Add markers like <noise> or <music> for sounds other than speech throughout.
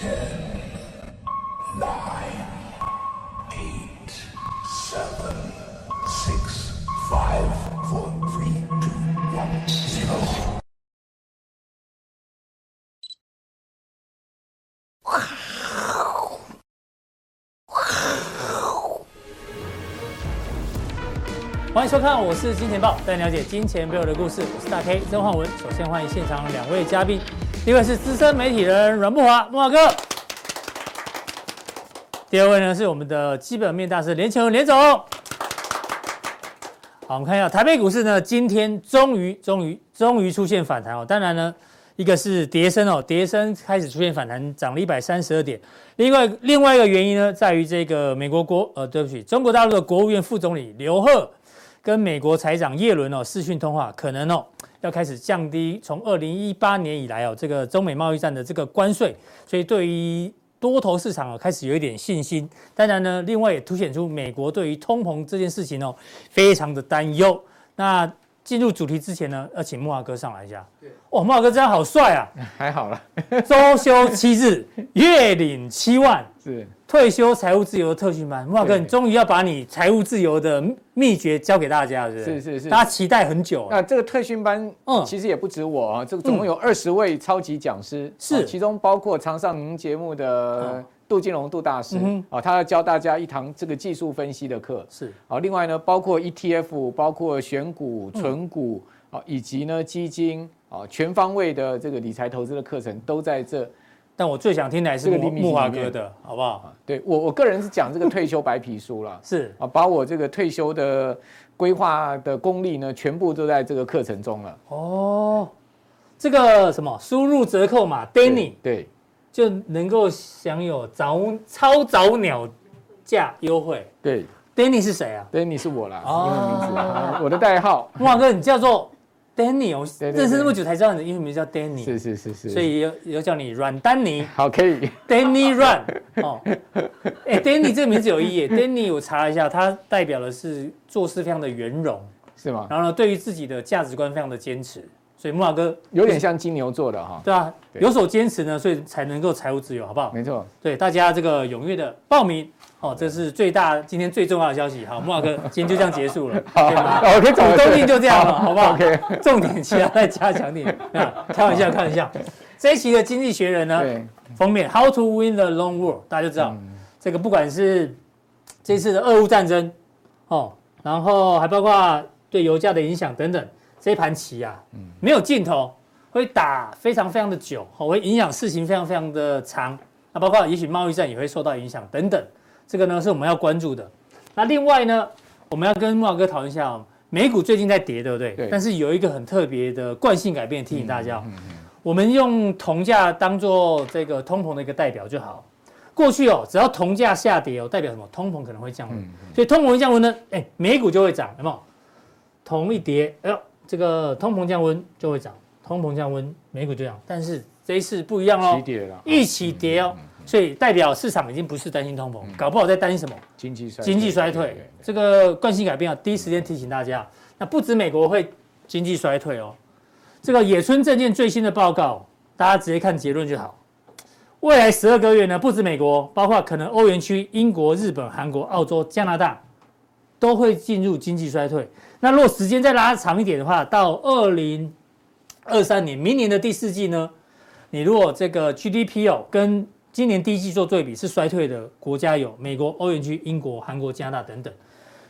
欢迎收看，我是金钱爆，带您了解金钱背后的故事。我是大 K 曾焕文。首先欢迎现场两位嘉宾，一位是资深媒体人阮慕驊，慕驊哥。第二位呢是我们的基本面大师连干文连总。好，我们看一下台北股市呢，今天终于终于终于出现反弹哦。当然呢，一个是跌升哦，跌升开始出现反弹，涨了一百三十二点。另外另外一个原因呢，在于这个美国国呃，对不起，中国大陆的国务院副总理刘鹤。跟美国财长耶伦哦视讯通话，可能哦要开始降低从二零一八年以来哦这个中美贸易战的这个关税，所以对于多头市场哦开始有一点信心。当然呢，另外也凸显出美国对于通膨这件事情哦非常的担忧。那进入主题之前呢，要请慕驊哥上来一下。对，哇，慕驊哥这样好帅啊！<laughs> 还好啦，周休七日，月领七万，是。退休财务自由的特训班，慕驊哥，你终于要把你财务自由的秘诀教给大家，是不是？是是是，大家期待很久。那这个特训班，嗯，其实也不止我啊，这个总共有二十位超级讲师，是，其中包括常上您节目的杜金龙杜大师啊，他要教大家一堂这个技术分析的课，是。啊，另外呢，包括 ETF，包括选股、存股啊，以及呢基金啊，全方位的这个理财投资的课程都在这。但我最想听的还是木木华哥的，好不好？对我，我个人是讲这个退休白皮书了，是啊，把我这个退休的规划的功力呢，全部都在这个课程中了。哦，这个什么，输入折扣码 Danny，对，就能够享有早超早鸟价优惠。对，Danny 是谁啊？Danny 是我啦，英文名字，我的代号。慕驊哥，你叫做？Danny，我认识那么久才知道你的英文名叫 Danny，是是是是，所以有有叫你阮丹尼，好可以，Danny <laughs> Run，哦，哎，Danny 这个名字有意义，<laughs> Danny 我查了一下，它代表的是做事非常的圆融，是吗？然后呢，对于自己的价值观非常的坚持，所以木马哥有点像金牛座的哈，对啊，有所坚持呢，所以才能够财务自由，好不好？没错，对大家这个踊跃的报名。哦，这是最大今天最重要的消息。好，<laughs> 木马哥，今天就这样结束了。<laughs> 好，吗我可以走。东进就这样了，好不好？OK。重点其他再加强点。啊，<laughs> 开玩笑，开玩笑。这一期的《经济学人》呢，封面 “How to Win the Long War”，大家就知道，嗯、这个不管是这次的俄乌战争，哦，然后还包括对油价的影响等等，这一盘棋啊，嗯、没有尽头，会打非常非常的久，哦，会影响事情非常非常的长。那包括也许贸易战也会受到影响等等。这个呢是我们要关注的。那另外呢，我们要跟木老哥讨论一下哦，美股最近在跌，对不对？对。但是有一个很特别的惯性改变，提醒大家哦，我们用铜价当做这个通膨的一个代表就好。过去哦，只要铜价下跌哦，代表什么？通膨可能会降温。所以通膨一降温呢，哎，美股就会涨，有没有？铜一跌，哎呦，这个通膨降温就会涨，通膨降温，美股就涨。但是这一次不一样哦，一起跌哦。所以代表市场已经不是担心通膨，搞不好在担心什么？经济衰经济衰退。这个惯性改变啊，第一时间提醒大家。那不止美国会经济衰退哦，这个野村证券最新的报告，大家直接看结论就好。未来十二个月呢，不止美国，包括可能欧元区、英国、日本、韩国、澳洲、加拿大，都会进入经济衰退。那如果时间再拉长一点的话，到二零二三年，明年的第四季呢，你如果这个 GDP 哦跟今年第一季做对比是衰退的国家有美国、欧元区、英国、韩国、加拿大等等。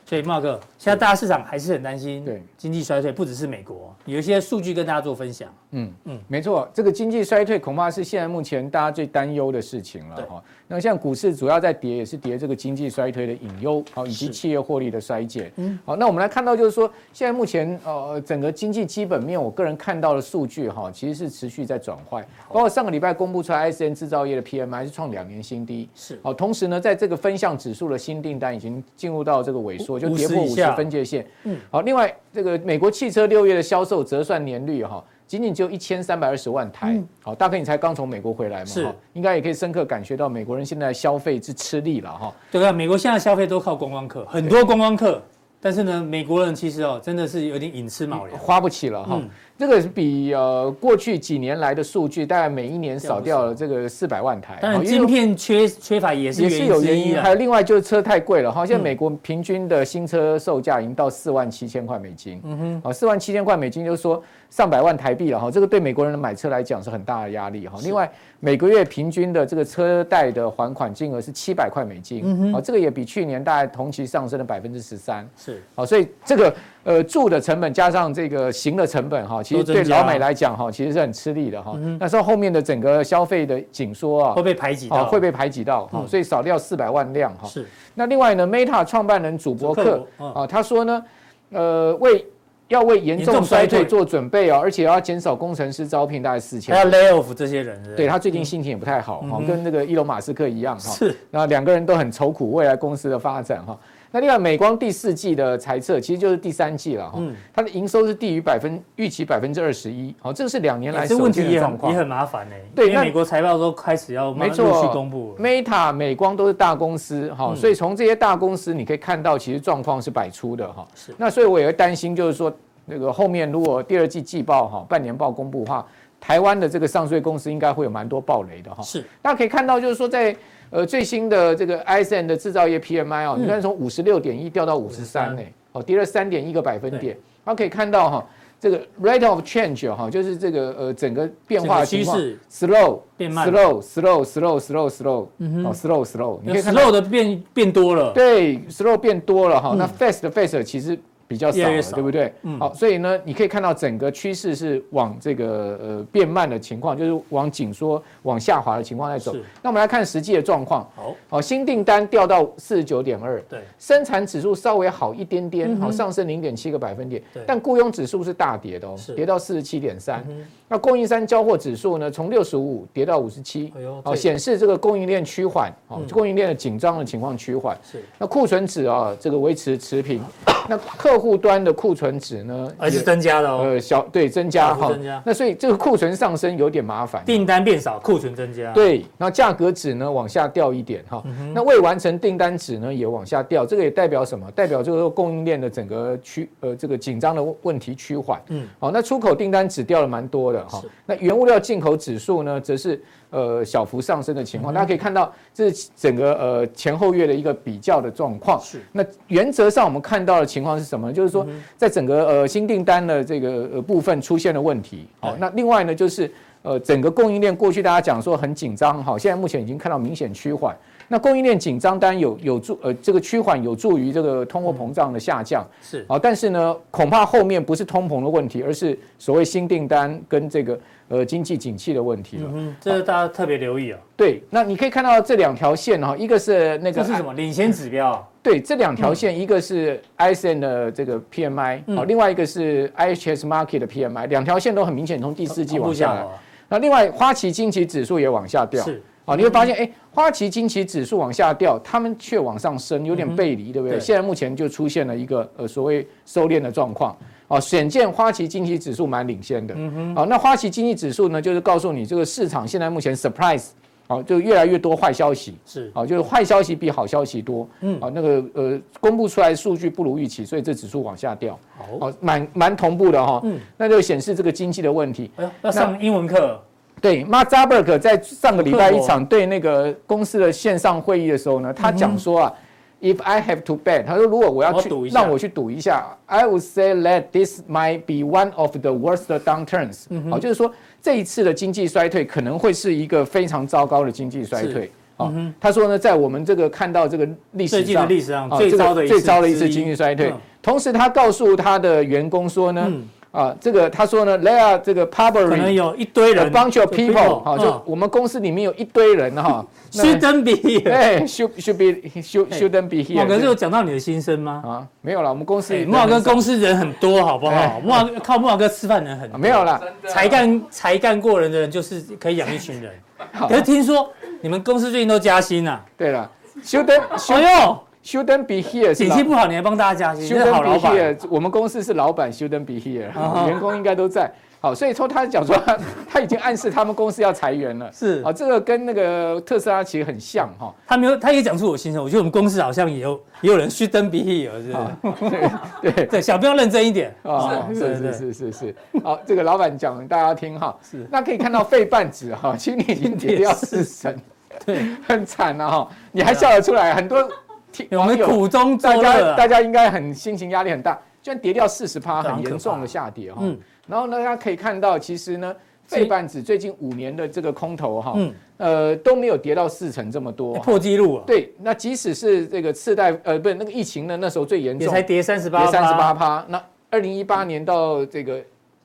所以，茂哥，现在大家市场还是很担心，对经济衰退，不只是美国，有一些数据跟大家做分享。嗯嗯，没错，这个经济衰退恐怕是现在目前大家最担忧的事情了哈。那像股市主要在跌，也是跌这个经济衰退的隐忧，好，以及企业获利的衰减。嗯，好，那我们来看到就是说，现在目前呃整个经济基本面，我个人看到的数据哈，其实是持续在转坏，包括上个礼拜公布出来 i s n 制造业的 PMI 是创两年新低，是好，同时呢，在这个分项指数的新订单已经进入到这个萎缩。就跌破五十分界线。嗯，好，另外这个美国汽车六月的销售折算年率哈，仅仅就一千三百二十万台。好，大哥你才刚从美国回来嘛？是，应该也可以深刻感觉到美国人现在消费之吃力了哈。对啊，美国现在消费都靠观光客，很多观光客但是呢，美国人其实哦，真的是有点寅吃卯粮，花不起了哈。这个比呃过去几年来的数据，大概每一年少掉了这个四百万台。当然，晶片缺缺乏也是也是有原因，还有另外就是车太贵了哈。现在美国平均的新车售价已经到四万七千块美金，嗯哼，啊，四万七千块美金就是说上百万台币了哈。这个对美国人的买车来讲是很大的压力哈。另外，每个月平均的这个车贷的还款金额是七百块美金，嗯哼，啊，这个也比去年大概同期上升了百分之十三，是，好，所以这个。呃，住的成本加上这个行的成本哈，其实对老美来讲哈，其实是很吃力的哈。那时候后面的整个消费的紧缩啊，会被排挤到，会被排挤到哈，所以少掉四百万辆哈。是。那另外呢，Meta 创办人祖伯克啊，他说呢，呃，为要为严重衰退做准备啊，而且要减少工程师招聘大概四千，还要 lay off 这些人。对，他最近心情也不太好哈，跟那个伊隆马斯克一样哈。是。那两个人都很愁苦未来公司的发展哈。那另外，美光第四季的财测其实就是第三季了哈，它的营收是低于百分预期百分之二十一，好，这个是两年来首见的状况，也很麻烦呢。对，那美国财报都开始要陆续公布，Meta、美光都是大公司哈，所以从这些大公司你可以看到，其实状况是百出的哈。是。那所以我也会担心，就是说那个后面如果第二季季报哈、半年报公布的话，台湾的这个上税公司应该会有蛮多暴雷的哈。是。大家可以看到，就是说在。呃，最新的这个 ISM 的制造业 PMI 哦，你看从五十六点一掉到五十三呢，哦，跌了三点一个百分点。然后可以看到哈，这个 rate of change 哈，就是这个呃整个变化趋势 slow 变慢，slow slow slow slow slow，嗯哼 slow slow，你可以看 slow 的变变多了，对，slow 变多了哈，那 fast fast 其实。比较少了，对不对？嗯，好，所以呢，你可以看到整个趋势是往这个呃变慢的情况，就是往紧缩、往下滑的情况在走。那我们来看实际的状况。好，好，新订单掉到四十九点二，对，生产指数稍微好一点点，好，上升零点七个百分点，但雇佣指数是大跌的哦，跌到四十七点三。那供应商交货指数呢，从六十五跌到五十七，哦，显示这个供应链趋缓，哦，供应链的紧张的情况趋缓。是，那库存值啊，这个维持持平。<laughs> 那客户端的库存值呢？而是增加了哦。呃，小对增加哈。增加。那所以这个库存上升有点麻烦。订单变少，库存增加。对。然后价格值呢往下掉一点哈。那未完成订单值呢也往下掉，这个也代表什么？代表这个供应链的整个趋呃这个紧张的问题趋缓。嗯。好，那出口订单值掉了蛮多的哈。那原物料进口指数呢，则是。呃，小幅上升的情况，大家可以看到，这是整个呃前后月的一个比较的状况。是。那原则上我们看到的情况是什么？就是说，在整个呃新订单的这个呃部分出现了问题。好，那另外呢，就是呃整个供应链过去大家讲说很紧张，好，现在目前已经看到明显趋缓。那供应链紧张单有有助呃这个趋缓有助于这个通货膨胀的下降。是。好，但是呢，恐怕后面不是通膨的问题，而是所谓新订单跟这个。呃，经济景气的问题了，嗯，这是大家特别留意啊。对，那你可以看到这两条线哈，一个是那个这是什么领先指标？对，这两条线，一个是 ISM 的这个 PMI，好，另外一个是 IHS Market 的 PMI，两条线都很明显从第四季往下来。那另外花旗经济指数也往下掉，是，啊，你会发现，哎，花旗经济指数往下掉，他们却往上升，有点背离，对不对？现在目前就出现了一个呃所谓收敛的状况。啊，显见花旗经济指数蛮领先的。嗯哼。好，那花旗经济指数呢，就是告诉你这个市场现在目前 surprise，好，就越来越多坏消息。是。好，就是坏消息比好消息多。嗯。好，那个呃，公布出来数据不如预期，所以这指数往下掉。好。蛮蛮同步的哈。嗯。那就显示这个经济的问题。哎呦，要上英文课。对，Mark Zuckerberg 在上个礼拜一场对那个公司的线上会议的时候呢，他讲说啊。If I have to bet，他说如果我要去让我去赌一下，I would say that this might be one of the worst downturns。好，就是说这一次的经济衰退可能会是一个非常糟糕的经济衰退。好，他说呢，在我们这个看到这个历史上，历史上最糟的最糟的一次经济衰退。同时，他告诉他的员工说呢。啊，这个他说呢，There are 这个 probably 可能有一堆人 bunch of people，哈，就我们公司里面有一堆人哈。Shouldn't be here，对，should should be should shouldn't be here。<laughs> 木哥是有讲到你的心声吗？啊，没有了，我们公司木哥公司人很多，好不好？莫哥靠木哥吃饭人很多，没有了，才干才干过人的人就是可以养一群人。<laughs> 可是听说你们公司最近都加薪了。对了，shouldn't，哎呦。Shouldn't be here，景气不好，你还帮大家加薪，是好老板。我们公司是老板，Shouldn't be here，<laughs> 员工应该都在。好，所以说他讲说他，<laughs> 他已经暗示他们公司要裁员了。是啊，这个跟那个特斯拉其实很像哈。他没有，他也讲出我心声。我觉得我们公司好像也有也有人虚登鼻涕，是不是？<laughs> 对对对，小朋友认真一点啊！是是是是是。好，这个老板讲大家听哈。是。那可以看到费半指哈，今年已经跌掉四成，对，很惨了哈。你还笑得出来？很多我们苦中大家大家应该很心情压力很大，居然跌掉四十趴，很严重的下跌哈。嗯。然后呢，大家可以看到，其实呢，费半指最近五年的这个空头哈，嗯，呃都没有跌到四成这么多，破纪录了。对，那即使是这个次贷，呃，不是那个疫情呢，那时候最严重，也才跌三十八，跌三十八趴。那二零一八年到这个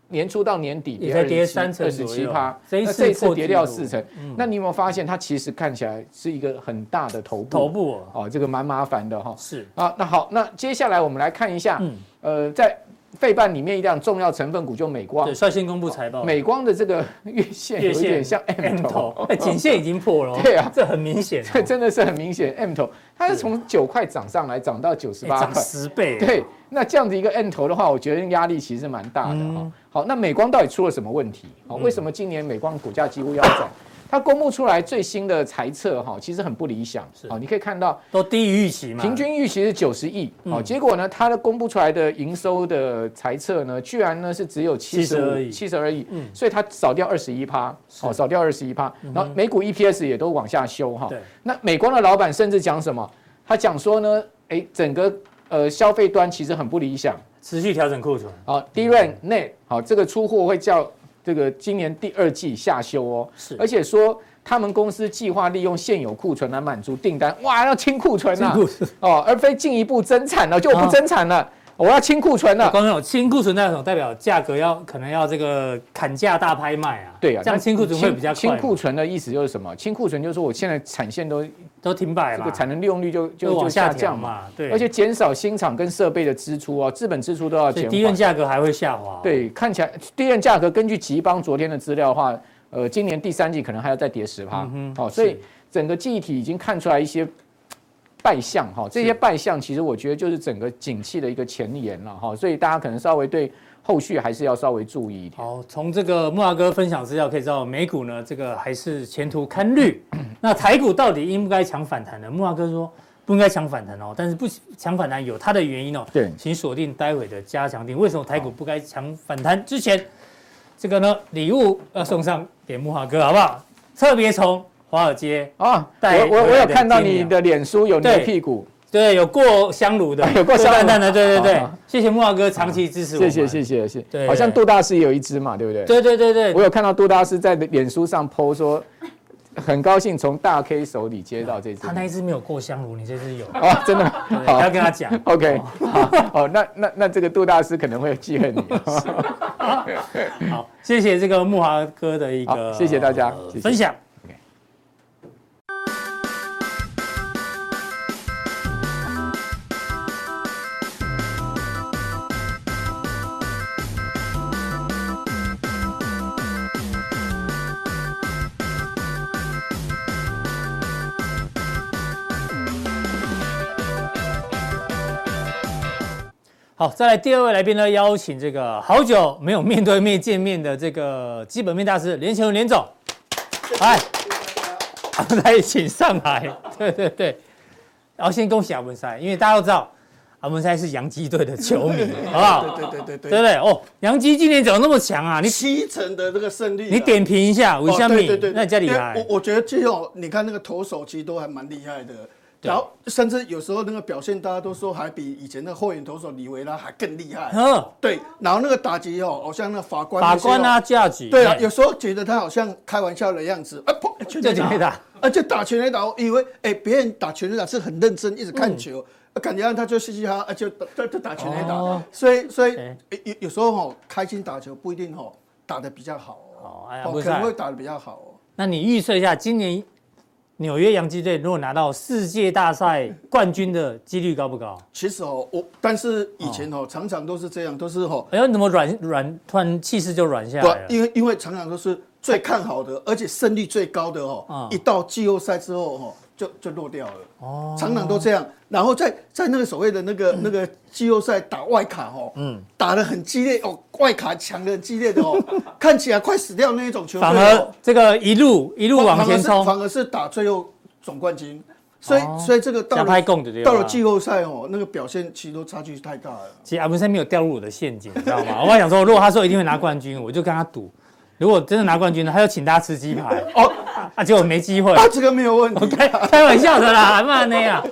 年初到年底，也才跌三成二十七趴。那这一次跌掉四成，那你有没有发现它其实看起来是一个很大的头部？头部哦，这个蛮麻烦的哈。是啊，那好，那接下来我们来看一下，呃，在。费半里面一辆重要成分股就美光，对，率先公布财报。美光的这个月线有点像 M 头，哎，颈线已经破了。<laughs> 对啊，这很明显，<laughs> 这真的是很明显 M 头，它是从九块涨上来，涨到九十八块，涨十倍。对，那这样子一个 M 头的话，我觉得压力其实蛮大的哈。好，那美光到底出了什么问题？好，为什么今年美光股价几乎要涨？它公布出来最新的财测哈，其实很不理想。好，你可以看到都低于预期嘛。平均预期是九十亿，好，结果呢，它的公布出来的营收的财测呢，居然呢是只有七十五、七十二亿，嗯，所以它少掉二十一趴，好，少掉二十一趴，然后美股 EPS 也都往下修哈。对。那美光的老板甚至讲什么？他讲说呢，哎，整个呃消费端其实很不理想，持续调整库存。好，DRAM NAND，好，这个出货会较。这个今年第二季下修哦，是，而且说他们公司计划利用现有库存来满足订单，哇，要清库存啊，哦，而非进一步增产了，就我不增产了，我要清库存了。刚刚有清库存那种代表价格要可能要这个砍价大拍卖啊，对啊，这样清库存会比较快。清库存的意思就是什么？清库存就是说我现在产线都都停摆了，这个产能利用率就就往下降嘛，对，而且减少新厂跟设备的支出哦，资本支出都要减。低润价格还会下滑。对，看起来低润价格根据吉邦昨天的资料的话。呃，今年第三季可能还要再跌十趴，好，所以整个记忆体已经看出来一些败象哈，这些败象其实我觉得就是整个景气的一个前沿了哈，所以大家可能稍微对后续还是要稍微注意一点。好，从这个木华哥分享资料可以知道，美股呢这个还是前途堪虑。<clears throat> 那台股到底应不该抢反弹呢？木华哥说不应该抢反弹哦，但是不抢反弹有它的原因哦。对，请锁定待会的加强定。为什么台股不该抢反弹？之前。这个呢，礼物要送上给木华哥，好不好？特别从华尔街啊，我我我有看到你的脸书有牛屁股，对，有过香炉的，<laughs> 有过香炉的，对对对，谢谢木华哥长期支持我，谢谢谢谢谢谢。好像杜大师也有一只嘛，对不对？对对对对，我有看到杜大师在脸书上 po 说，很高兴从大 K 手里接到这只，他那一只没有过香炉，你这只有啊？真的？<laughs> 好，要跟他讲，<laughs> OK，好，那那那这个杜大师可能会记恨你。好，谢谢这个木华哥的一个，谢谢大家分享。好，再来第二位来宾呢，邀请这个好久没有面对面见面的这个基本面大师连干文连总，来，来请上来，<laughs> 对对对，然后先恭喜阿文赛，因为大家都知道阿文赛是洋基队的球迷，<laughs> 好不好？对对对对对，对不对？哦，洋基今年怎么那么强啊？你七成的这个胜率，你点评一下，为什么？对对对，那家厉害。我我觉得最后你看那个投手其实都还蛮厉害的。然后甚至有时候那个表现，大家都说还比以前的后援投手李维拉还更厉害。嗯，对。然后那个打击哦，好像那个法官。法官啊，价值。对啊，有时候觉得他好像开玩笑的样子。啊砰！全垒打。而且打全垒打，以为哎别人打全垒打是很认真，一直看球，感觉让他就嘻嘻哈哈，就就就打全垒打。所以所以有有时候哦，开心打球不一定哦打的比较好哦，可能会打的比较好哦。那你预测一下今年？纽约洋基队如果拿到世界大赛冠军的几率高不高？其实哦，我但是以前哦，常常都是这样，都是哦，哎呀，怎么软软突然气势就软下来了？因为因为常常都是最看好的，而且胜率最高的哦，嗯、一到季后赛之后哦，就就落掉了。哦，常常都这样。然后在在那个所谓的那个、嗯、<coughs> 那个季后赛打外卡哦，嗯，打得很激烈哦，外卡抢的很激烈的哦，<laughs> 看起来快死掉那一种球队，反而这个一路一路往前冲，反而是打最后总冠军。所以，所以这个到了到了季后赛哦，那个表现其实都差距太大了。其实阿文森没有掉入我的陷阱，你知道吗？<laughs> 我还想说，如果他说一定会拿冠军，我就跟他赌。如果真的拿冠军呢，他就请大家吃鸡排哦，啊，结果没机会。啊，这个没有问题，开开玩笑的啦，慢那样。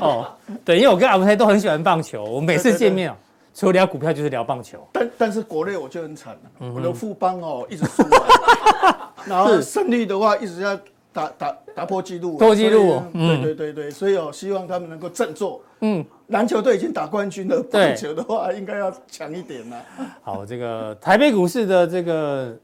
哦，对，因为我跟阿文泰都很喜欢棒球，我每次见面除了聊股票就是聊棒球。但但是国内我就很惨了，我的富邦哦一直输，<laughs> 然后胜率的话一直要。打打打破纪录，破纪录，对对对对，所以哦，希望他们能够振作。嗯，篮球队已经打冠军了，棒球的话应该要强一点了。好，这个台北股市的这个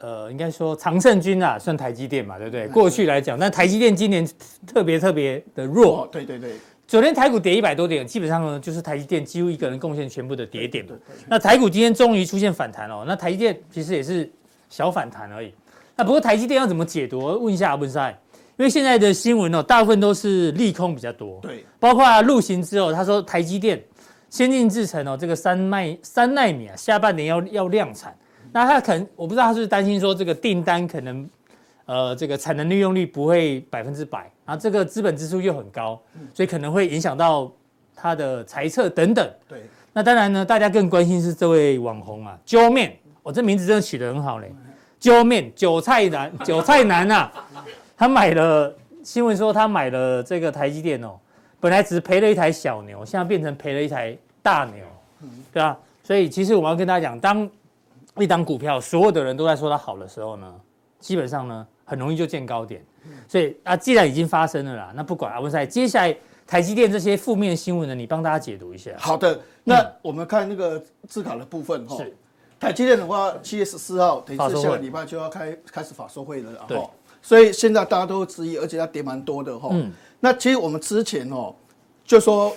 呃，应该说常胜军啊，算台积电嘛，对不对？过去来讲，那台积电今年特别特别的弱。对对对，昨天台股跌一百多点，基本上呢就是台积电几乎一个人贡献全部的跌点。那台股今天终于出现反弹哦，那台积电其实也是小反弹而已。那不过台积电要怎么解读？我问一下阿文赛，因为现在的新闻哦，大部分都是利空比较多。对，包括陆行之后，他说台积电先进制程哦，这个三奈三奈米啊，下半年要要量产。那他可能我不知道他是担心说这个订单可能呃这个产能利用率不会百分之百，然后这个资本支出又很高，所以可能会影响到他的财测等等。对，那当然呢，大家更关心是这位网红啊，Joeman，我这名字真的取得很好嘞。揪面韭菜男，<laughs> 韭菜男呐、啊，他买了新闻说他买了这个台积电哦，本来只是赔了一台小牛，现在变成赔了一台大牛，对吧？所以其实我们要跟大家讲，当一档股票所有的人都在说它好的时候呢，基本上呢很容易就见高点。所以啊，既然已经发生了啦，那不管阿，文赛，接下来台积电这些负面新闻呢，你帮大家解读一下。好的，那我们看那个自考的部分哈。是。台积电的话，七月十四号，等于是下个礼拜就要开开始法说会了，对。所以现在大家都质疑，而且它跌蛮多的哈。嗯。那其实我们之前哦，就说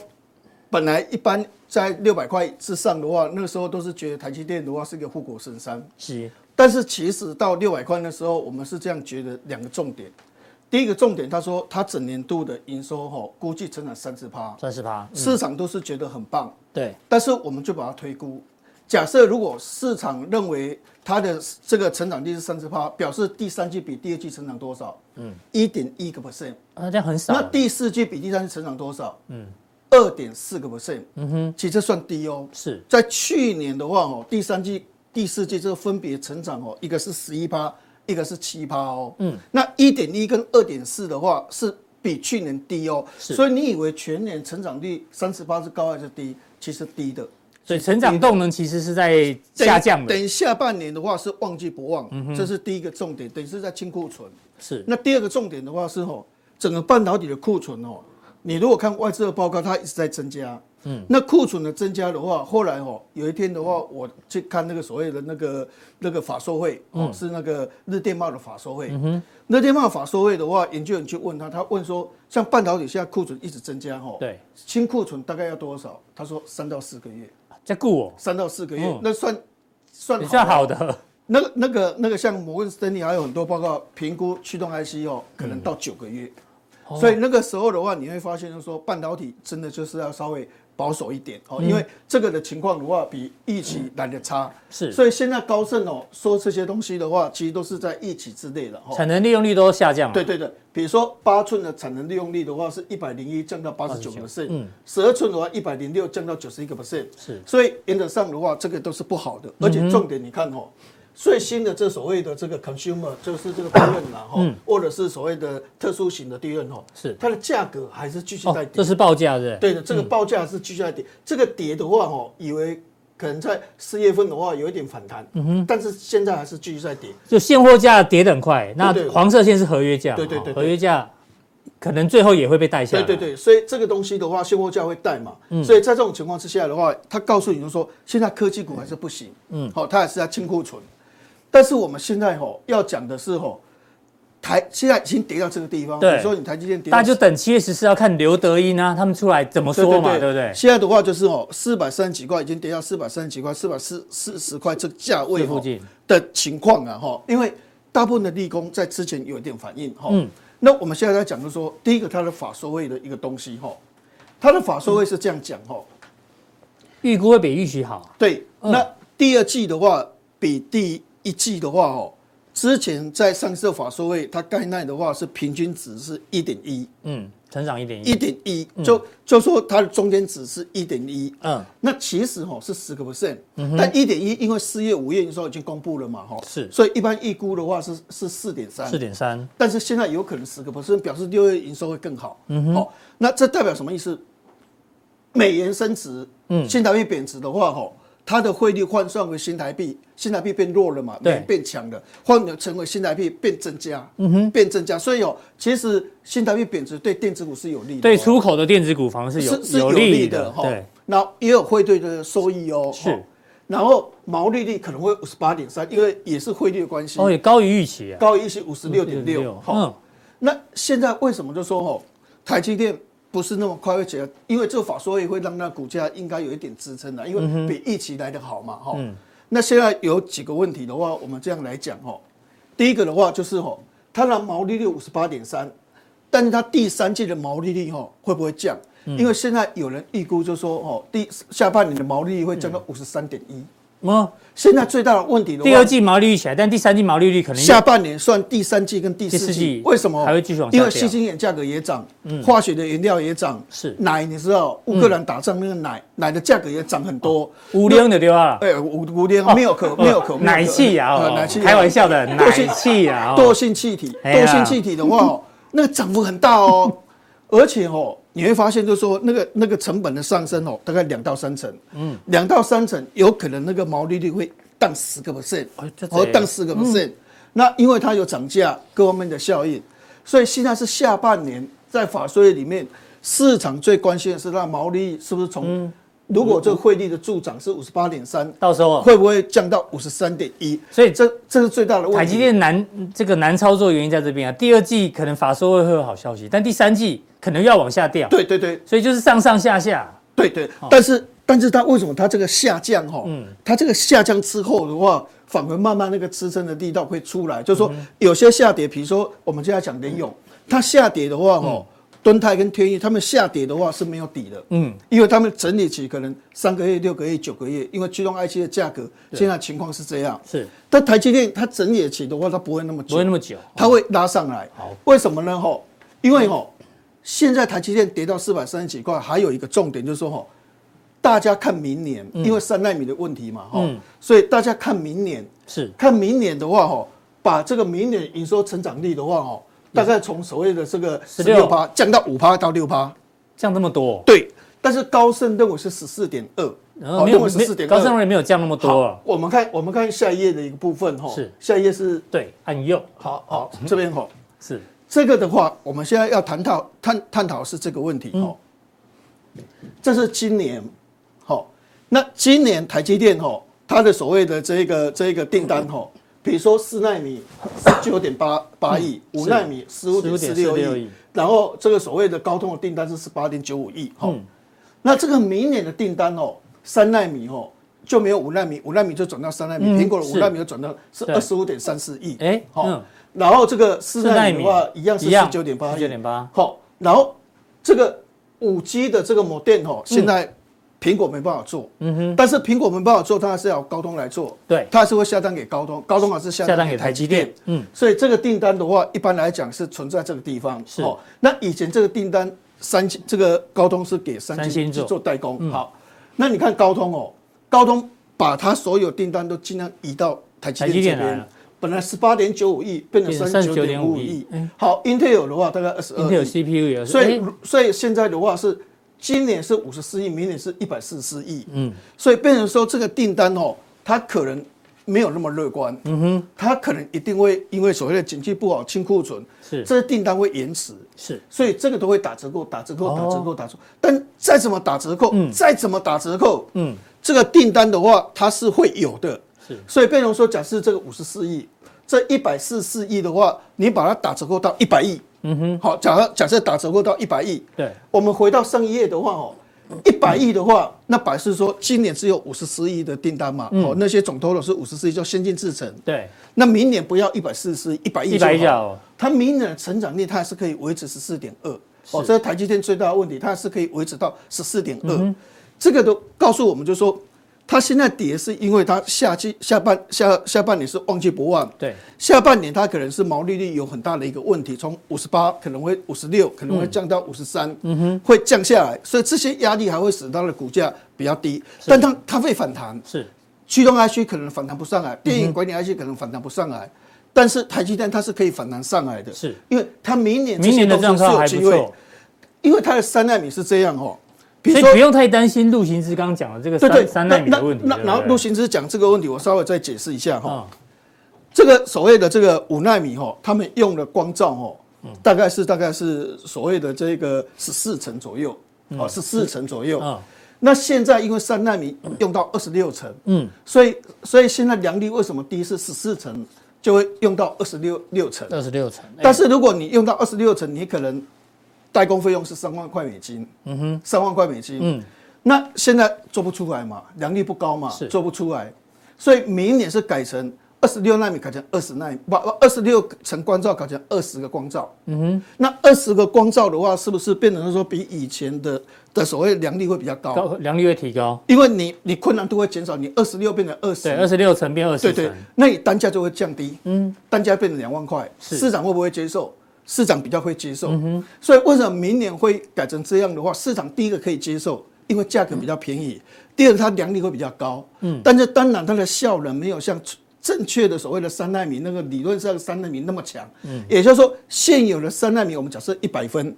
本来一般在六百块之上的话，那个时候都是觉得台积电的话是一个护国神山。是。但是其实到六百块的时候，我们是这样觉得两个重点。第一个重点，他说他整年度的营收哈，估计成长三十趴。三十趴。市场都是觉得很棒。对。但是我们就把它推估。假设如果市场认为它的这个成长率是三十趴，表示第三季比第二季成长多少？嗯，一点一个 percent，啊，这样很少。那第四季比第三季成长多少？嗯，二点四个 percent。嗯哼，其实算低哦。是在去年的话哦，第三季、第四季这个分别成长哦，一个是十一趴，一个是七趴哦。嗯，那一点一跟二点四的话是比去年低哦。是，所以你以为全年成长率三十八是高还是低？其实低的。所以成长动能其实是在下降的。等下半年的话是旺季不旺，嗯、这是第一个重点。等于是在清库存。是。那第二个重点的话是吼，整个半导体的库存哦，你如果看外资的报告，它一直在增加。嗯。那库存的增加的话，后来哦，有一天的话，我去看那个所谓的那个那个法说会哦，是那个日电贸的法说会。嗯哼。日电贸法说会的话，研究员去问他，他问说，像半导体现在库存一直增加哦，对，清库存大概要多少？他说三到四个月。在顾我三到四个月，那算算比较好的。那个那个那个像摩根士丹利还有很多报告评估驱动 IC 哦，可能到九个月。所以那个时候的话，你会发现就是说半导体真的就是要稍微。保守一点哦，因为这个的情况的话，比预期来的差，是，所以现在高盛哦说这些东西的话，其实都是在预期之内的。产能利用率都下降了。对对对，比如说八寸的产能利用率的话是一百零一降到八十九个 percent，嗯，十二寸的话一百零六降到九十一个 percent，是，所以原则上的话，这个都是不好的，而且重点你看哦。最新的这所谓的这个 consumer 就是这个利润啦，哈，或者是所谓的特殊型的利润哈，是它的价格还是继续在跌，这是报价是？对的，这个报价是继续在跌。这个跌的话哈，以为可能在四月份的话有一点反弹，嗯哼，但是现在还是继续在跌。就现货价跌得很快，那黄色线是合约价，对对对，合约价可能最后也会被带下来。对对对，所以这个东西的话，现货价会带嘛，所以在这种情况之下的话，他告诉你就说，现在科技股还是不行，嗯，好，它还是在清库存。但是我们现在吼要讲的是吼，台现在已经跌到这个地方，对，说你台积电跌，大家就等七月十四要看刘德音啊，他们出来怎么说嘛，对不对？现在的话就是哦，四百三十几块已经跌到四百三十几块，四百四四十块这个价位附近的情况啊哈，因为大部分的利空在之前有一点反应哈。嗯。那我们现在在讲的说，第一个它的法说位的一个东西哈，它的法说位是这样讲哈，预估会比预期好。对。那第二季的话，比第一季的话哦。之前在上市法说会，它概念的话是平均值是一点一，嗯，成长一点一，一点一，就就说它的中间值是一点一，嗯，那其实哈是十个 percent，但一点一因为四月五月的时候已经公布了嘛，哈，是，所以一般预估的话是是四点三，四点三，但是现在有可能十个 percent 表示六月营收会更好，嗯哼，好，那这代表什么意思？美元升值，嗯，新台币贬值的话，哈。它的汇率换算为新台币，新台币变弱了嘛，对，变强了，换成为新台币变增加，嗯哼，变增加，所以哦，其实新台币贬值对电子股是有利的，对出口的电子股反而是有是有利的哈，对，然后也有汇兑的收益哦，是，然后毛利率可能会五十八点三，因为也是汇率的关系，哦，也高于预期啊，高于预期五十六点六，嗯，那现在为什么就说哦，台积电？不是那么快会起来，因为这个法说也会让那股价应该有一点支撑的，因为比预期来的好嘛，哈、嗯。那现在有几个问题的话，我们这样来讲哈。第一个的话就是哈，它的毛利率五十八点三，但是它第三季的毛利率哈会不会降？因为现在有人预估就说哦，第下半年的毛利率会降到五十三点一。哦，现在最大的问题的话，第二季毛利率起来，但第三季毛利率可能下半年算第三季跟第四季，为什么？还会继续往下？因为矽晶眼价格也涨，化学的原料也涨，是。奶，你知道乌克兰打仗那个奶奶的价格也涨很多，五零的对吧？哎，五五零没有可没有可奶气啊，奶气开玩笑的奶气啊，惰性气体，惰性气体的话，那个涨幅很大哦，<laughs> 而且哦。你会发现，就是说那个那个成本的上升哦，大概两到三成，嗯，两到三成有可能那个毛利率会降十个 percent，哦，降十个 percent。那因为它有涨价各方面的效应，所以现在是下半年在法说会里面，市场最关心的是那毛利是不是从，如果这个汇率的助长是五十八点三，到时候会不会降到五十三点一？所以这这是最大的问题。台积电难这个难操作原因在这边啊，第二季可能法说会会有好消息，但第三季。可能要往下掉，对对对，所以就是上上下下，对对。但是但是它为什么它这个下降哈？嗯，它这个下降之后的话，反而慢慢那个支撑的力道会出来，就是说有些下跌，比如说我们现在讲联咏，它下跌的话哈，敦泰跟天钰他们下跌的话是没有底的，嗯，因为他们整理期可能三个月、六个月、九个月，因为驱动 IC 的价格现在情况是这样，是。但台积电它整理期的话，它不会那么久，不会那么久，它会拉上来。好，为什么呢？哈，因为哈。现在台积电跌到四百三十几块，还有一个重点就是说哈，大家看明年，因为三纳米的问题嘛哈，所以大家看明年。是。看明年的话哈，把这个明年营收成长率的话哈，大概从所谓的这个十六。趴降到五趴到六趴，降这么多？对，但是高盛认为是十四点二，没有十四点，高盛认为没有降那么多。我们看我们看下一页的一个部分哈，是。下一页是对按右，好好这边哈是。这个的话，我们现在要谈讨探探讨是这个问题哦。这是今年，好，那今年台积电哈，它的所谓的这个这个订单哈，比如说四纳米十九点八八亿，五纳米十五点四六亿，然后这个所谓的高通的订单是十八点九五亿，哈。那这个明年的订单哦，三纳米哦就没有五纳米，五纳米就转到三纳米，苹果的五纳米就转到是二十五点三四亿，哎，好。然后这个四纳米的话，一样是十九点八，十九点八。好，然后这个五 G 的这个 modem 哈，现在苹果没办法做，嗯哼，但是苹果没办法做，它还是要高通来做，对，它还是会下单给高通，高通还是下单给台积电，嗯，所以这个订单的话，一般来讲是存在这个地方，是。那以前这个订单三星这个高通是给三星去做代工，好，那你看高通哦，高通把它所有订单都尽量移到台积电这边。本来十八点九五亿变成三十九点五亿，好，Intel 的话大概二十二亿，Intel CPU 也是，所以所以现在的话是今年是五十四亿，明年是一百四十四亿，嗯，所以变成说这个订单哦，它可能没有那么乐观，嗯哼，它可能一定会因为所谓的景气不好清库存，是，这些订单会延迟，是，所以这个都会打折扣，打折扣，打折扣，打折扣，但再怎么打折扣，再怎么打折扣，嗯，这个订单的话它是会有的，是，所以变成说假设这个五十四亿。这一百四十四亿的话，你把它打折扣到一百亿，嗯哼，好，假设假设打折扣到一百亿，对，我们回到上一页的话哦，一百亿的话，那表示说今年只有五十四亿的订单嘛，哦，那些总投入是五十四亿，叫先进制程。对，那明年不要一百四十亿，一百亿。一百亿，它明年的成长率它还是可以维持十四点二。哦，这是台积电最大的问题，它还是可以维持到十四点二。这个都告诉我们，就是说。它现在跌是因为它下季下半下下半年是旺季不旺，对，下半年它可能是毛利率有很大的一个问题，从五十八可能会五十六，可能会降到五十三，嗯哼，会降下来，所以这些压力还会使它的股价比较低，但它它会反弹，是。驱动 IC 可能反弹不上来，电影管理 IC 可能反弹不上来，但是台积电它是可以反弹上来的，是。因为它明年明年的状况还不错，因为它的三纳米是这样哦。所以不用太担心陆行之刚刚讲的这个三三纳米的问题。那然后陆行之讲这个问题，我稍微再解释一下哈。这个所谓的这个五纳米哈，他们用的光照哈，大概是大概是所谓的这个十四层左右，哦，十四层左右。那现在因为三纳米用到二十六层，嗯，所以所以现在良率为什么低？是十四层就会用到二十六六层，二十六层。但是如果你用到二十六层，你可能。代工费用是三万块美金，嗯哼，三万块美金，嗯，那现在做不出来嘛，良率不高嘛，是。做不出来，所以明年是改成二十六纳米，改成二十纳米，不，二十六层光罩改成二十个光罩，嗯哼，那二十个光罩的话，是不是变成说比以前的的所谓良率会比较高？高，良率会提高，因为你你困难度会减少，你二十六变成二十，对，二十六层变二十，对对，那你单价就会降低，嗯，单价变成两万块，市场会不会接受？市场比较会接受，所以为什么明年会改成这样的话？市场第一个可以接受，因为价格比较便宜；第二个它良率会比较高。嗯，但是当然它的效能没有像正确的所谓的三纳米那个理论上三纳米那么强。嗯，也就是说现有的三纳米，我们假设一百分。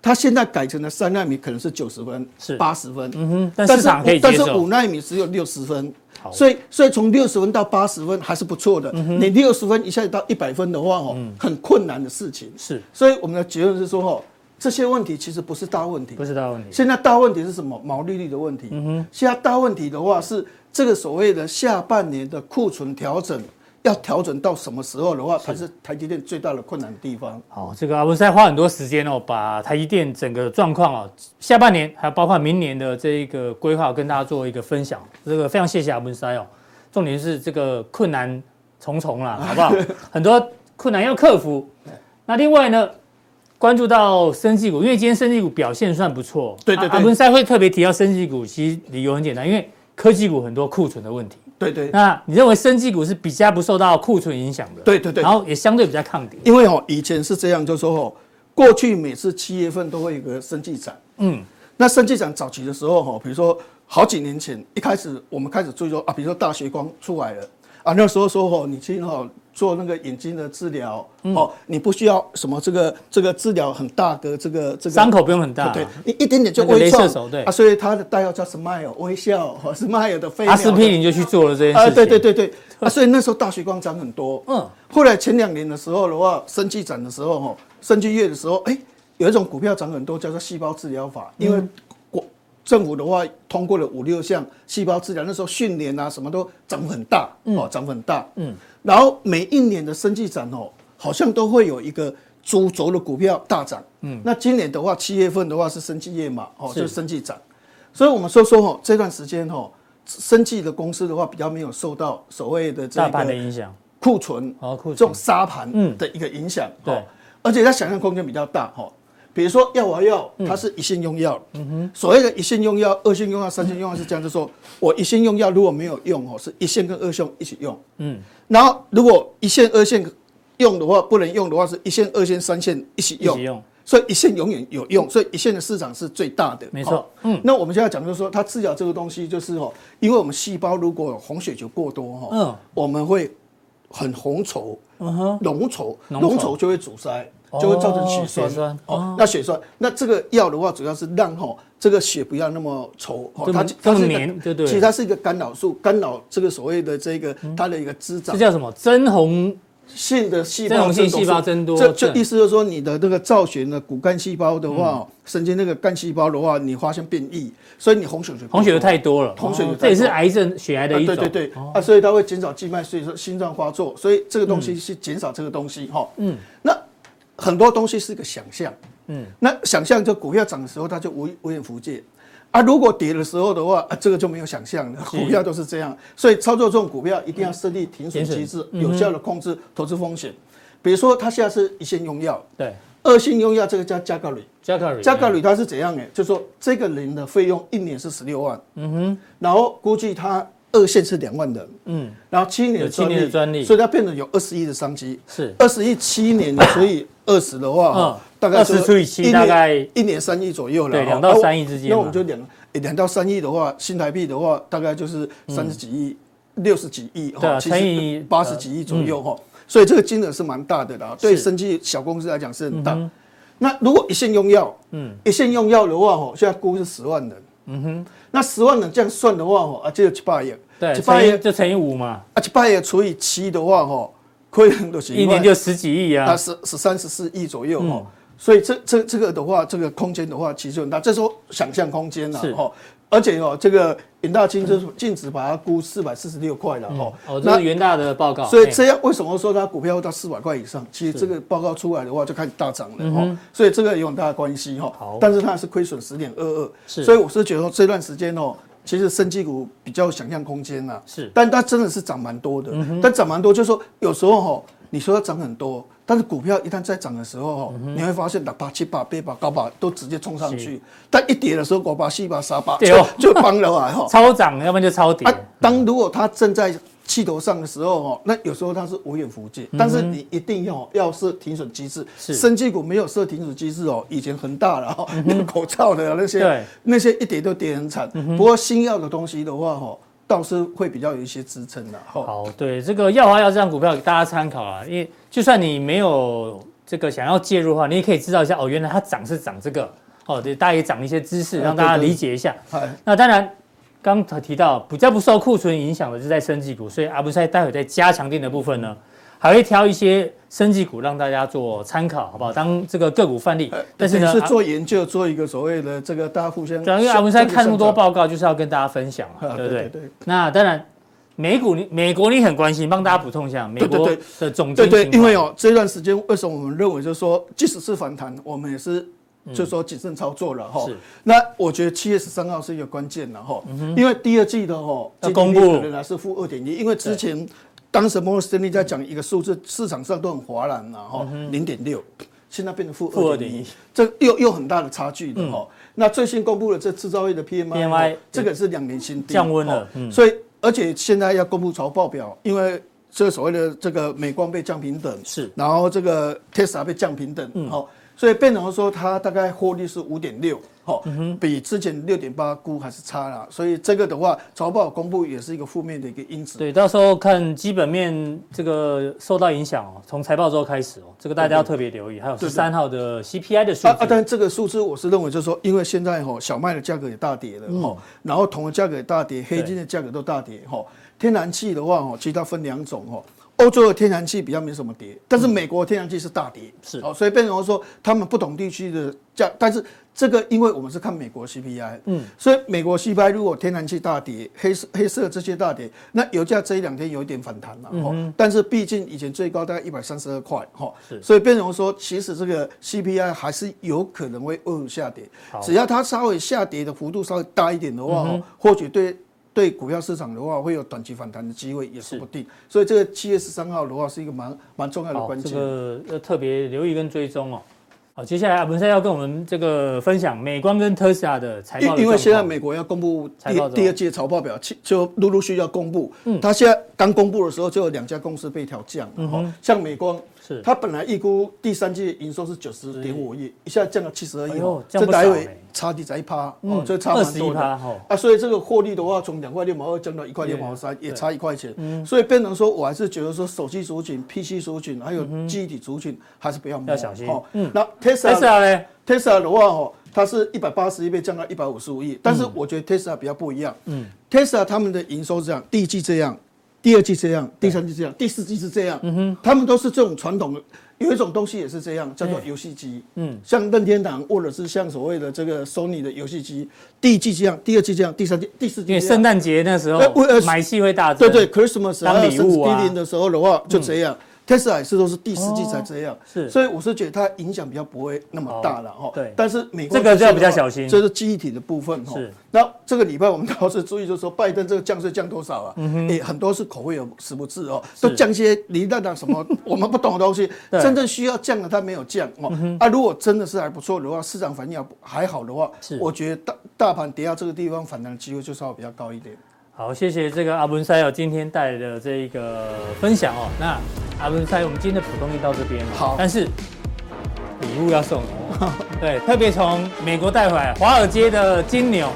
它现在改成了三纳米，可能是九十分，是八十分，嗯哼，但是但是五纳米只有六十分，所以所以从六十分到八十分还是不错的。你六十分一下子到一百分的话，哦，很困难的事情。是，所以我们的结论是说，哦，这些问题其实不是大问题，不是大问题。现在大问题是什么？毛利率的问题。嗯哼，现在大问题的话是这个所谓的下半年的库存调整。要调整到什么时候的话，才是台积电最大的困难的地方。好，这个阿文师花很多时间哦，把台积电整个状况哦，下半年还有包括明年的这一个规划，跟大家做一个分享。这个非常谢谢阿文塞哦。重点是这个困难重重啦，<laughs> 好不好？很多困难要克服。那另外呢，关注到生技股，因为今天生技股表现算不错。对对对。阿文塞会特别提到生技股，其实理由很简单，因为科技股很多库存的问题。对对，那你认为生技股是比较不受到库存影响的？对对对，然后也相对比较抗跌。因为哦，以前是这样，就是说哦，过去每次七月份都会有个生技展。嗯，那生技展早期的时候哈，比如说好几年前一开始我们开始注意说啊，比如说大学光出来了啊，那时候说哦，你去哈。做那个眼睛的治疗，哦，你不需要什么这个这个治疗很大的这个这个伤口不用很大，对，一一点点就微创，对。啊，所以它的代号叫 Smile 微笑，和 Smile 的飞。阿司匹林就去做了这件事情，对对对对，啊，所以那时候大学光涨很多，嗯，后来前两年的时候的话，生技展的时候哈，生技月的时候，哎，有一种股票涨很多，叫做细胞治疗法，因为。政府的话通过了五六项细胞治疗，那时候训练啊什么都涨很大，哦，涨很大，嗯，然后每一年的生技展哦，好像都会有一个主轴的股票大涨，嗯，那今年的话七月份的话是。生技业嘛，哦，就是生技展，所以我们说说哦，这段时间哦，生技的公司的话比较没有受到所谓的这个大盘的影响，库存哦，库存。这种杀盘的一个影响，对，而且它想象空间比较大，哈。比如说药丸药，它是一线用药。嗯哼，所谓的一线用药、二线用药、三线用药是这样，就是说我一线用药如果没有用哦，是一线跟二线一起用。嗯，然后如果一线、二线用的话，不能用的话，是一线、二线、三线一起用。一起用。所以一线永远有用，所以一线的市场是最大的。没错。嗯，那我们现在讲就是说，它治疗这个东西就是哦，因为我们细胞如果红血球过多哈，嗯，我们会很红稠，嗯哼，浓稠，浓稠就会阻塞。就会造成血栓，哦，血栓哦，那血栓，那这个药的话，主要是让哈这个血不要那么稠，它它是黏，对对，其实它是一个干扰素，干扰这个所谓的这个它的一个滋长。这叫什么？增红性的细胞，增红性细胞增多。这这意思就是说，你的那个造血的骨干细胞的话，神经那个干细胞的话，你发现变异，所以你红血球红血球太多了，红血球这也是癌症血癌的一种。对对对，啊，所以它会减少静脉，所以说心脏发作，所以这个东西是减少这个东西哈。嗯，那。很多东西是个想象，嗯，那想象就股票涨的时候，它就无无远弗届，啊，如果跌的时候的话，啊，这个就没有想象了。股票都是这样，所以操作这种股票一定要设立停损机制，有效的控制投资风险。比如说，它现在是一线用药，对，二线用药这个叫加卡瑞，加卡瑞，加卡瑞它是怎样呢？就是说这个人的费用一年是十六万，嗯哼，然后估计他二线是两万人，嗯，然后七年的专利，专利，所以它变成有二十亿的商机，是。二十亿七年，<coughs> 所以二十的话，嗯，大概是除以七，大概一年三亿左右了，对，两到三亿之间，那我们就两两到三亿的话，新台币的话，大概就是三十几亿、六十几亿，哈，乘以八十几亿左右，哈。所以这个金额是蛮大的啦，对生技小公司来讲是很大。嗯、那如果一线用药，嗯，一线用药的话，吼，现在估是十万人，嗯哼，那十万人这样算的话，哦，啊，就有七八亿，对，七八亿就乘以五嘛，啊，七八亿除以七的话，哦，亏很多钱，一年就十几亿啊，啊，十十三十四亿左右，哦、嗯，所以这这这个的话，这个空间的话其实很大，这时候想象空间了，吼。而且哦，这个元大金就是净值把它估四百四十六块了哦。哦，这是元大的报告。所以这样为什么说它股票会到四百块以上？其实这个报告出来的话就开始大涨了哈。所以这个有很大的关系哈。好。但是它是亏损十点二二。是。所以我是觉得说这段时间哦，其实生技股比较有想象空间呐。是。但它真的是涨蛮多的。嗯。但涨蛮多，就是说有时候哈，你说它涨很多。但是股票一旦在涨的时候，你会发现六百、七八、八百、高把都直接冲上去。但一跌的时候，五把、七把、三把就 <laughs> 就崩了啊！超涨，要不然就超跌。当如果它正在气头上的时候，哈，那有时候它是无远弗届。但是你一定要要设停损机制。是。生技股没有设停损机制哦，以前恒大了哈，那个 <laughs> 口罩的那些，那些一跌都跌很惨。不过新药的东西的话，哈。倒是会比较有一些支撑的。好，对这个药华药这张股票给大家参考啊，因为就算你没有这个想要介入的话，你也可以知道一下哦，原来它涨是涨这个哦，对，大家也涨一些知识，让大家理解一下。那当然，刚才提到比较不受库存影响的是在生技股，所以阿不赛待会在加强錠的部分呢。还会挑一些生技股让大家做参考，好不好？当这个个股范例，但是呢，是做研究，做一个所谓的这个大家互相。因为阿文山看那么多报告，就是要跟大家分享嘛，对不对？对。那当然，美股你美国你很关心，帮大家补充一下美国的总经。对对，因为哦，这段时间为什么我们认为就是说，即使是反弹，我们也是就是说谨慎操作了哈。是。那我觉得七月十三号是一个关键了哈，因为第二季的哈要公布仍然是负二点一，因为之前。当时摩根士丹利在讲一个数字，市场上都很哗然了哈，零点六，现在变成负二点一，这又又很大的差距的哈。那最新公布的这制造业的 PMI，这个是两年新低，降温了。所以而且现在要公布财报表，因为这所谓的这个美光被降平等，是，然后这个 Tesla 被降平等，好，所以变成说它大概获利是五点六。哦，比之前六点八估还是差了，所以这个的话，财报公布也是一个负面的一个因子。对，到时候看基本面这个受到影响哦，从财报之后开始哦，这个大家要特别留意。还有十三号的 CPI 的数字。啊，但这个数字我是认为就是说，因为现在哈小麦的价格也大跌了哈，然后铜的价格也大跌，黑金的价格都大跌哈。天然气的话哈，其实它分两种哈。欧洲的天然气比较没什么跌，但是美国的天然气是大跌，是。哦，所以变成说他们不同地区的价，但是这个因为我们是看美国 CPI，嗯，所以美国 CPI 如果天然气大跌，黑色黑色这些大跌，那油价这一两天有一点反弹了，嗯，但是毕竟以前最高大概一百三十二块，哈，是，所以变成说其实这个 CPI 还是有可能会二下跌，只要它稍微下跌的幅度稍微大一点的话，或许对。对股票市场的话，会有短期反弹的机会，也说不定。所以这个七月十三号的话，是一个蛮蛮重要的关键。这个要特别留意跟追踪哦。好，接下来文山要跟我们这个分享美光跟特斯拉的财报。因为现在美国要公布第第二季财报表，就陆陆续续要公布。嗯，他现在刚公布的时候，就有两家公司被调降。嗯哼，像美光。是，它本来预估第三季营收是九十点五亿，一下降到七十二亿，这待会差的才一趴，哦，这差蛮多的啊。所以这个获利的话，从两块六毛二降到一块六毛三，也差一块钱。所以变成说，我还是觉得说，手机族群、PC 族群，还有记忆体族群，还是不要要小心。嗯，那 Tesla 呢？Tesla 的话，哦，它是一百八十亿被降到一百五十五亿，但是我觉得 Tesla 比较不一样。嗯，Tesla 他们的营收是这样，第一季这样。第二季这样，第三季这样，第四季是这样。嗯哼，他们都是这种传统的，有一种东西也是这样，叫做游戏机。嗯，像任天堂或者是像所谓的这个 Sony 的游戏机，第一季这样，第二季这样，第三季、第四季。因为圣诞节那时候买戏会大增。对对，Christmas 当礼物啊，的时候的话就这样。Tesla 也是都是第四季才这样，是，所以我是觉得它影响比较不会那么大了哈。对，但是美国这个就要比较小心，这是记忆体的部分哈。是，那这个礼拜我们倒是注意，就是说拜登这个降税降多少啊？嗯哼，诶，很多是口味有十不至哦，都降些离蛋蛋什么 <laughs> 我们不懂的东西，真正需要降的它没有降哦。啊，如果真的是还不错的话，市场反应还好的话，是，我觉得大大盘跌到这个地方反弹的机会就稍微比较高一点。好，谢谢这个阿文塞哦，今天带来的这一个分享哦。那阿文塞，我们今天的普通就到这边了。好，但是礼物要送哦。<laughs> 对，特别从美国带回来华尔街的金牛，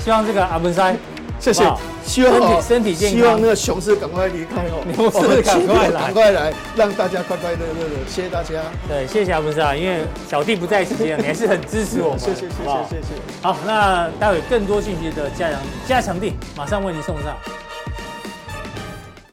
希望这个阿文塞，谢谢。希望身体身体健康，希望那个熊市赶快离开哦，牛市赶快来，赶快来，让大家快快乐乐的。谢谢大家。对，谢谢阿文塞啊，因为小弟不在时间，你还是很支持我们。<laughs> 谢谢谢谢谢谢。好，那待会更多信息的加强加强地马上为您送上。